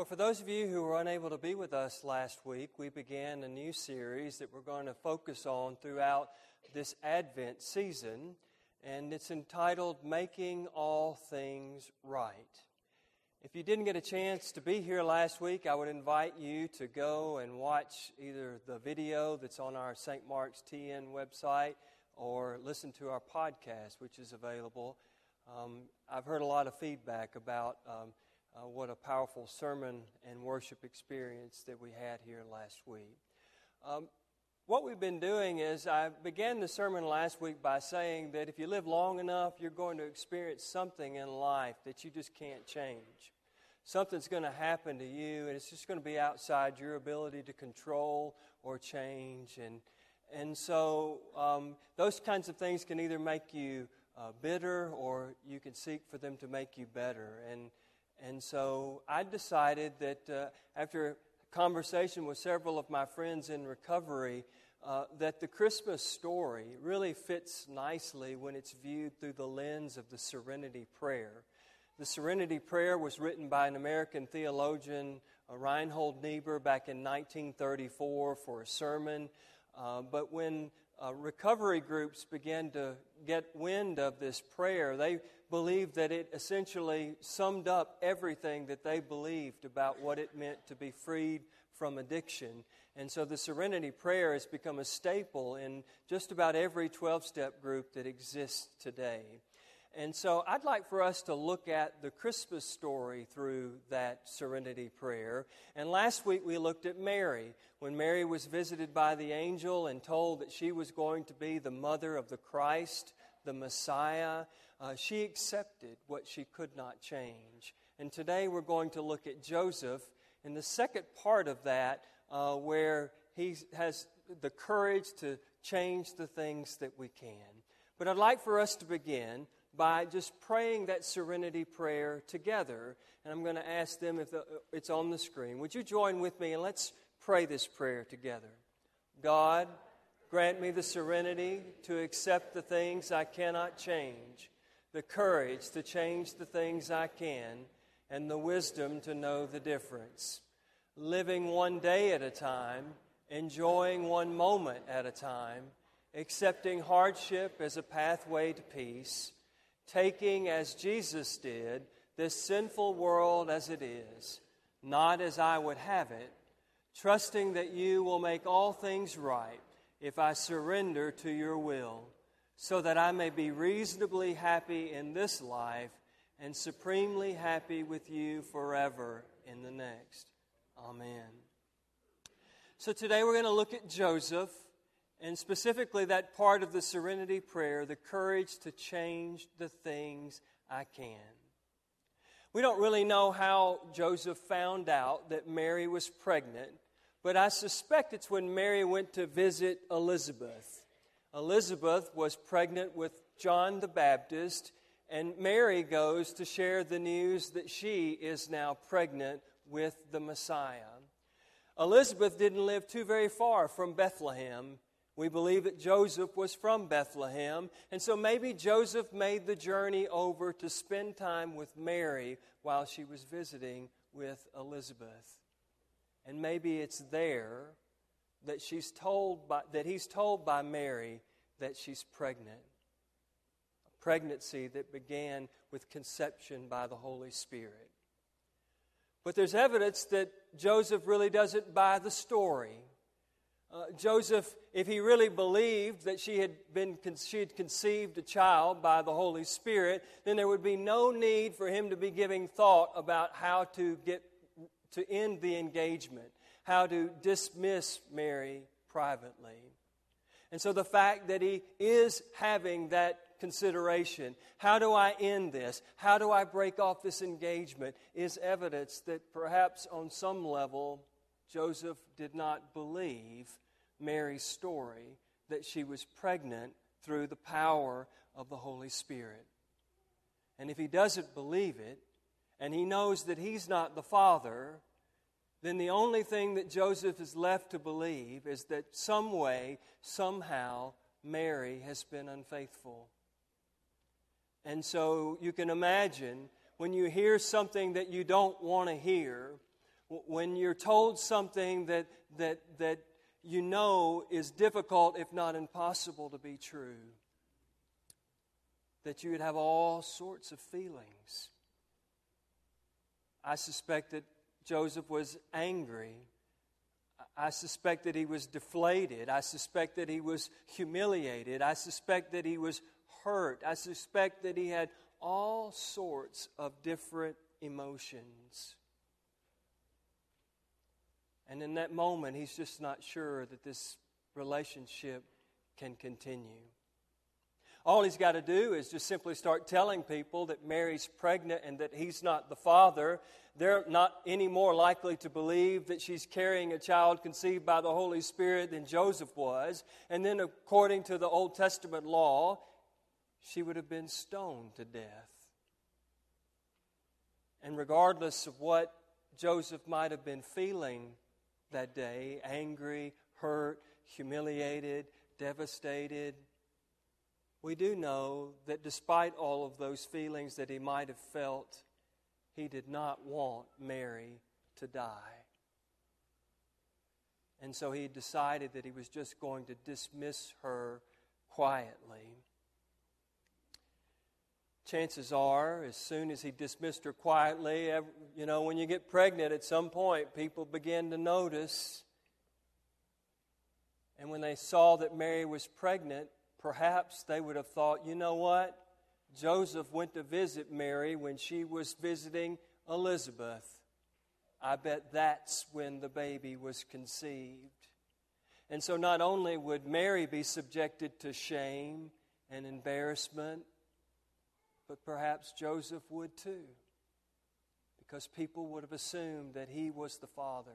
Well, for those of you who were unable to be with us last week, we began a new series that we're going to focus on throughout this Advent season, and it's entitled Making All Things Right. If you didn't get a chance to be here last week, I would invite you to go and watch either the video that's on our St. Mark's TN website or listen to our podcast, which is available. Um, I've heard a lot of feedback about. Um, uh, what a powerful sermon and worship experience that we had here last week. Um, what we've been doing is, I began the sermon last week by saying that if you live long enough, you're going to experience something in life that you just can't change. Something's going to happen to you, and it's just going to be outside your ability to control or change. And, and so, um, those kinds of things can either make you uh, bitter or you can seek for them to make you better. And and so I decided that uh, after conversation with several of my friends in recovery, uh, that the Christmas story really fits nicely when it's viewed through the lens of the Serenity Prayer. The Serenity Prayer was written by an American theologian, uh, Reinhold Niebuhr, back in 1934 for a sermon. Uh, but when uh, recovery groups began to get wind of this prayer, they believed that it essentially summed up everything that they believed about what it meant to be freed from addiction. And so the Serenity Prayer has become a staple in just about every 12 step group that exists today. And so I'd like for us to look at the Christmas story through that serenity prayer. And last week we looked at Mary, when Mary was visited by the angel and told that she was going to be the mother of the Christ, the Messiah. Uh, she accepted what she could not change. And today we're going to look at Joseph in the second part of that, uh, where he has the courage to change the things that we can. But I'd like for us to begin by just praying that serenity prayer together. And I'm going to ask them if the, it's on the screen. Would you join with me and let's pray this prayer together? God, grant me the serenity to accept the things I cannot change, the courage to change the things I can, and the wisdom to know the difference. Living one day at a time, enjoying one moment at a time, accepting hardship as a pathway to peace taking, as Jesus did, this sinful world as it is, not as I would have it, trusting that you will make all things right if I surrender to your will, so that I may be reasonably happy in this life and supremely happy with you forever in the next. Amen. So today we're going to look at Joseph and specifically that part of the serenity prayer, the courage to change the things I can. We don't really know how Joseph found out that Mary was pregnant, but I suspect it's when Mary went to visit Elizabeth. Elizabeth was pregnant with John the Baptist, and Mary goes to share the news that she is now pregnant with the Messiah. Elizabeth didn't live too very far from Bethlehem, we believe that Joseph was from Bethlehem, and so maybe Joseph made the journey over to spend time with Mary while she was visiting with Elizabeth. And maybe it's there that she's told by, that he's told by Mary that she's pregnant. A pregnancy that began with conception by the Holy Spirit. But there's evidence that Joseph really doesn't buy the story. Uh, Joseph, if he really believed that she had, been, she had conceived a child by the Holy Spirit, then there would be no need for him to be giving thought about how to get to end the engagement, how to dismiss Mary privately. And so the fact that he is having that consideration, how do I end this? How do I break off this engagement? is evidence that perhaps on some level Joseph did not believe Mary's story that she was pregnant through the power of the Holy Spirit. And if he doesn't believe it, and he knows that he's not the father, then the only thing that Joseph is left to believe is that some way, somehow, Mary has been unfaithful. And so you can imagine when you hear something that you don't want to hear, when you're told something that, that, that you know is difficult, if not impossible, to be true, that you would have all sorts of feelings. I suspect that Joseph was angry. I suspect that he was deflated. I suspect that he was humiliated. I suspect that he was hurt. I suspect that he had all sorts of different emotions. And in that moment, he's just not sure that this relationship can continue. All he's got to do is just simply start telling people that Mary's pregnant and that he's not the father. They're not any more likely to believe that she's carrying a child conceived by the Holy Spirit than Joseph was. And then, according to the Old Testament law, she would have been stoned to death. And regardless of what Joseph might have been feeling that day angry, hurt, humiliated, devastated we do know that despite all of those feelings that he might have felt, he did not want Mary to die. And so he decided that he was just going to dismiss her quietly. Chances are, as soon as he dismissed her quietly, you know, when you get pregnant at some point, people begin to notice. And when they saw that Mary was pregnant, perhaps they would have thought, you know what? Joseph went to visit Mary when she was visiting Elizabeth. I bet that's when the baby was conceived. And so, not only would Mary be subjected to shame and embarrassment, but perhaps Joseph would too, because people would have assumed that he was the father.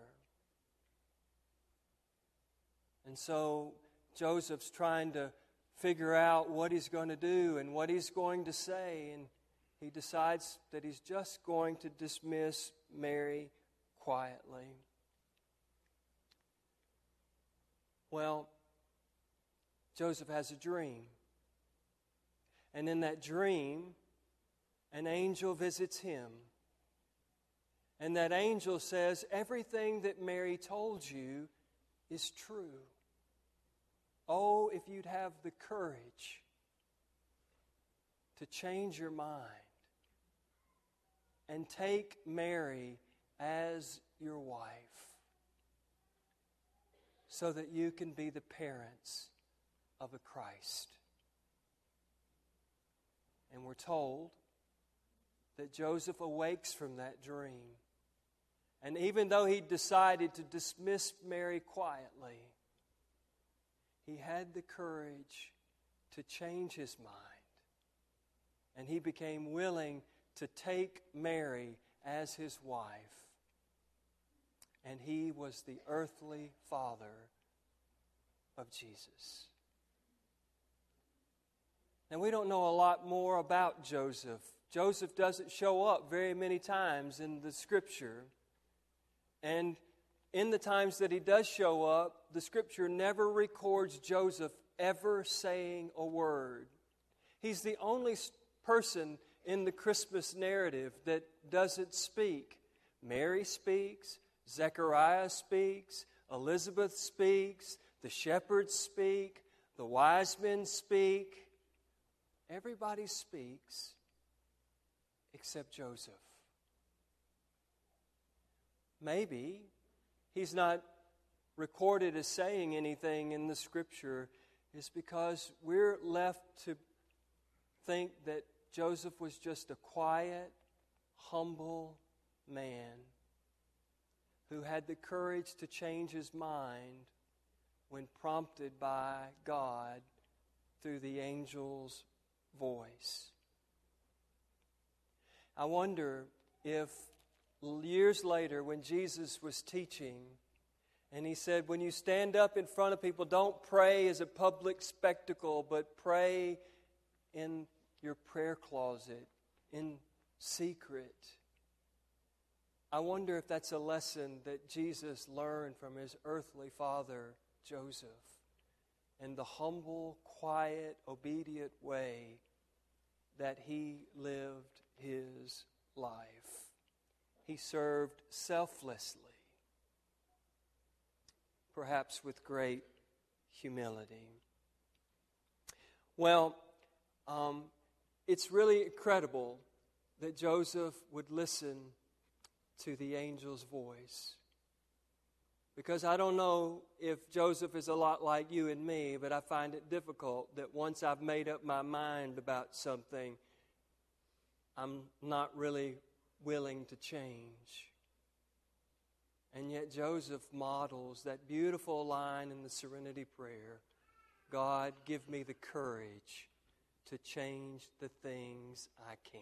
And so, Joseph's trying to figure out what he's going to do and what he's going to say. And he decides that he's just going to dismiss Mary quietly. Well, Joseph has a dream. And in that dream, an angel visits him. And that angel says, Everything that Mary told you is true. Oh, if you'd have the courage to change your mind and take Mary as your wife so that you can be the parents of a Christ. And we're told that Joseph awakes from that dream. And even though he decided to dismiss Mary quietly, he had the courage to change his mind. And he became willing to take Mary as his wife. And he was the earthly father of Jesus. And we don't know a lot more about Joseph. Joseph doesn't show up very many times in the scripture. And in the times that he does show up, the scripture never records Joseph ever saying a word. He's the only person in the Christmas narrative that doesn't speak. Mary speaks, Zechariah speaks, Elizabeth speaks, the shepherds speak, the wise men speak. Everybody speaks except Joseph. Maybe he's not recorded as saying anything in the scripture is because we're left to think that Joseph was just a quiet, humble man who had the courage to change his mind when prompted by God through the angel's voice. I wonder if years later, when Jesus was teaching, and he said, When you stand up in front of people, don't pray as a public spectacle, but pray in your prayer closet, in secret. I wonder if that's a lesson that Jesus learned from his earthly father, Joseph, and the humble, quiet, obedient way that he lived his life. He served selflessly perhaps with great humility. Well, um, it's really incredible that Joseph would listen to the angel's voice. Because I don't know if Joseph is a lot like you and me, but I find it difficult that once I've made up my mind about something, I'm not really willing to change. And yet, Joseph models that beautiful line in the Serenity Prayer God, give me the courage to change the things I can.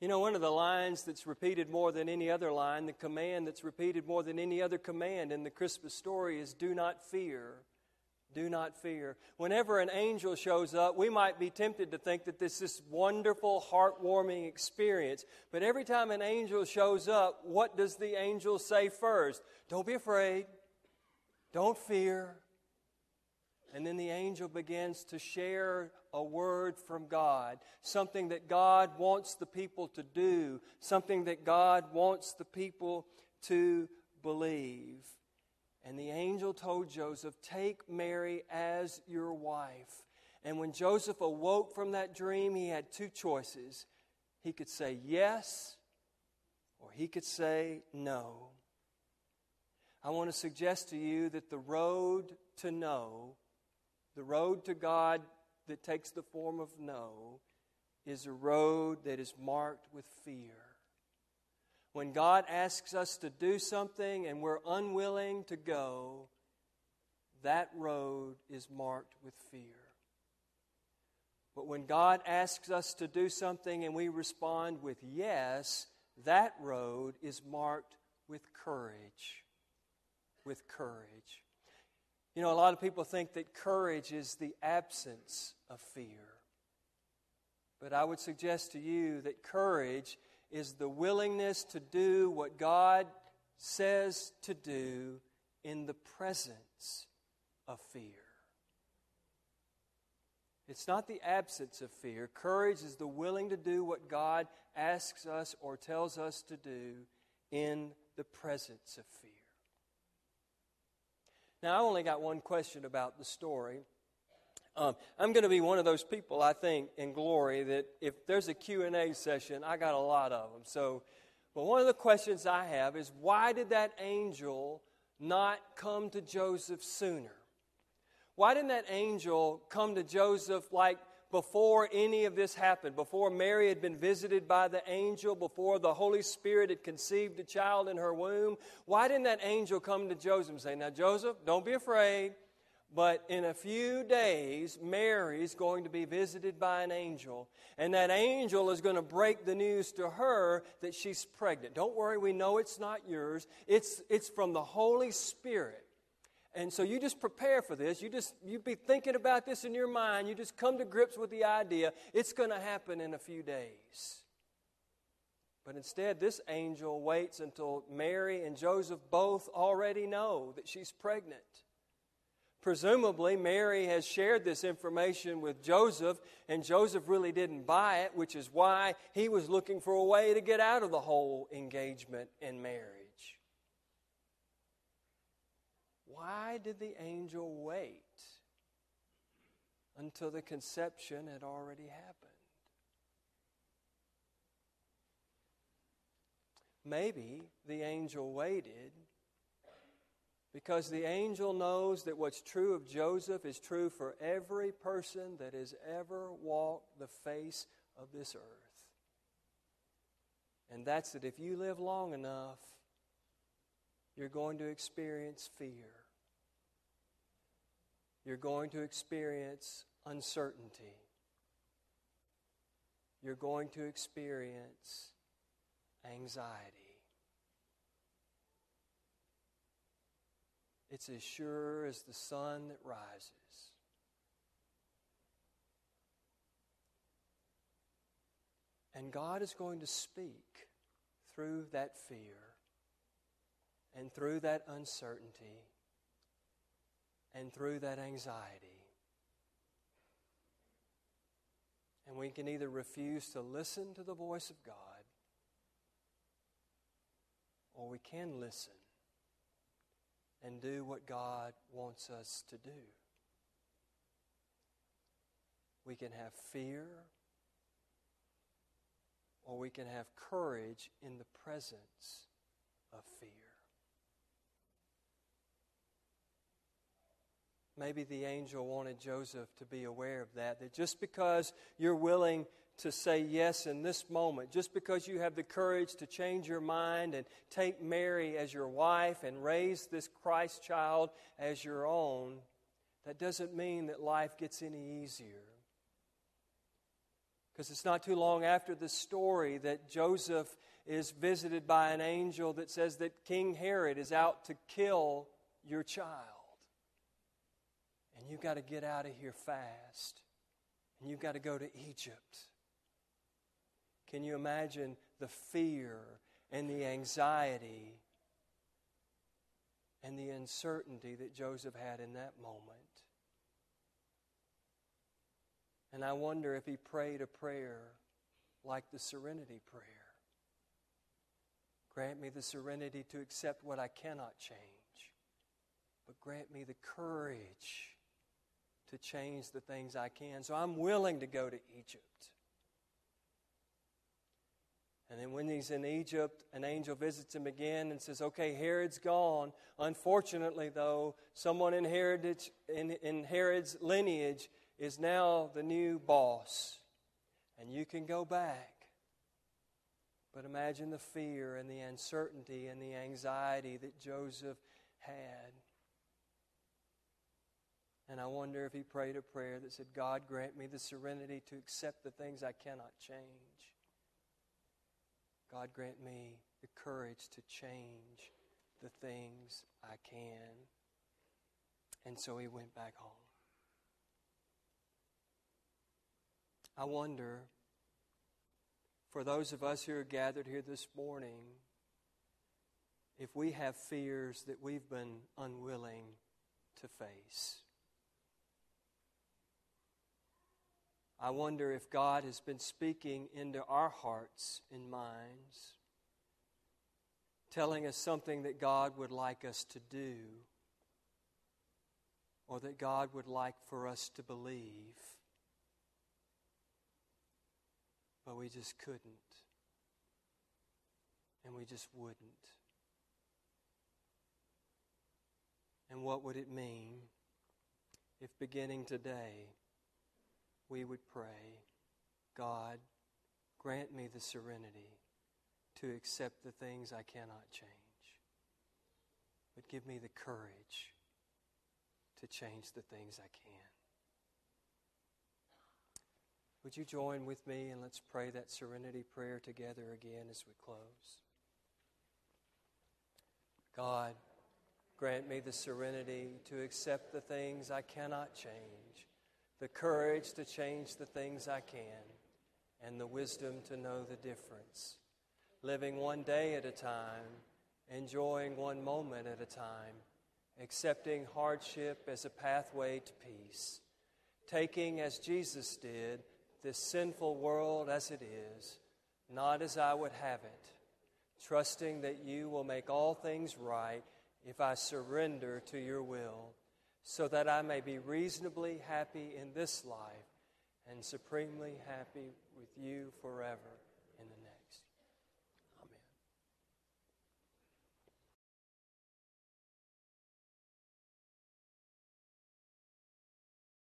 You know, one of the lines that's repeated more than any other line, the command that's repeated more than any other command in the Christmas story is do not fear. Do not fear. Whenever an angel shows up, we might be tempted to think that this is wonderful, heartwarming experience. But every time an angel shows up, what does the angel say first? Don't be afraid. Don't fear. And then the angel begins to share a word from God, something that God wants the people to do, something that God wants the people to believe. And the angel told Joseph, Take Mary as your wife. And when Joseph awoke from that dream, he had two choices. He could say yes, or he could say no. I want to suggest to you that the road to no the road to God that takes the form of no is a road that is marked with fear. When God asks us to do something and we're unwilling to go, that road is marked with fear. But when God asks us to do something and we respond with yes, that road is marked with courage. With courage. You know, a lot of people think that courage is the absence of fear. But I would suggest to you that courage is the willingness to do what God says to do in the presence of fear. It's not the absence of fear. Courage is the willing to do what God asks us or tells us to do in the presence of fear. Now, I only got one question about the story. Um, I'm going to be one of those people, I think, in glory that if there's a Q&A session, I got a lot of them. So, but one of the questions I have is why did that angel not come to Joseph sooner? Why didn't that angel come to Joseph like before any of this happened, before Mary had been visited by the angel, before the Holy Spirit had conceived a child in her womb, why didn't that angel come to Joseph and say, Now, Joseph, don't be afraid, but in a few days, Mary's going to be visited by an angel, and that angel is going to break the news to her that she's pregnant. Don't worry, we know it's not yours, it's, it's from the Holy Spirit. And so you just prepare for this. You just you be thinking about this in your mind. You just come to grips with the idea it's going to happen in a few days. But instead, this angel waits until Mary and Joseph both already know that she's pregnant. Presumably, Mary has shared this information with Joseph, and Joseph really didn't buy it, which is why he was looking for a way to get out of the whole engagement and marriage. Why did the angel wait until the conception had already happened? Maybe the angel waited because the angel knows that what's true of Joseph is true for every person that has ever walked the face of this earth. And that's that if you live long enough, you're going to experience fear you're going to experience uncertainty. You're going to experience anxiety. It's as sure as the sun that rises. And God is going to speak through that fear and through that uncertainty and through that anxiety. And we can either refuse to listen to the voice of God, or we can listen and do what God wants us to do. We can have fear, or we can have courage in the presence of fear. Maybe the angel wanted Joseph to be aware of that, that just because you're willing to say yes in this moment, just because you have the courage to change your mind and take Mary as your wife and raise this Christ child as your own, that doesn't mean that life gets any easier. Because it's not too long after the story that Joseph is visited by an angel that says that King Herod is out to kill your child. And you've got to get out of here fast. And you've got to go to Egypt. Can you imagine the fear and the anxiety and the uncertainty that Joseph had in that moment? And I wonder if he prayed a prayer like the serenity prayer. Grant me the serenity to accept what I cannot change, but grant me the courage to change the things I can. So I'm willing to go to Egypt. And then when he's in Egypt, an angel visits him again and says, Okay, Herod's gone. Unfortunately, though, someone in Herod's, in, in Herod's lineage is now the new boss, and you can go back. But imagine the fear and the uncertainty and the anxiety that Joseph had. And I wonder if he prayed a prayer that said, God, grant me the serenity to accept the things I cannot change. God, grant me the courage to change the things I can. And so he went back home. I wonder, for those of us who are gathered here this morning, if we have fears that we've been unwilling to face. I wonder if God has been speaking into our hearts and minds, telling us something that God would like us to do, or that God would like for us to believe. but we just couldn't. And we just wouldn't. And what would it mean if beginning today we would pray, God, grant me the serenity to accept the things I cannot change, but give me the courage to change the things I can. Would you join with me and let's pray that serenity prayer together again as we close? God, grant me the serenity to accept the things I cannot change, the courage to change the things I can, and the wisdom to know the difference. Living one day at a time, enjoying one moment at a time, accepting hardship as a pathway to peace, taking, as Jesus did, this sinful world as it is, not as I would have it, trusting that you will make all things right if I surrender to your will, so that I may be reasonably happy in this life and supremely happy with you forever.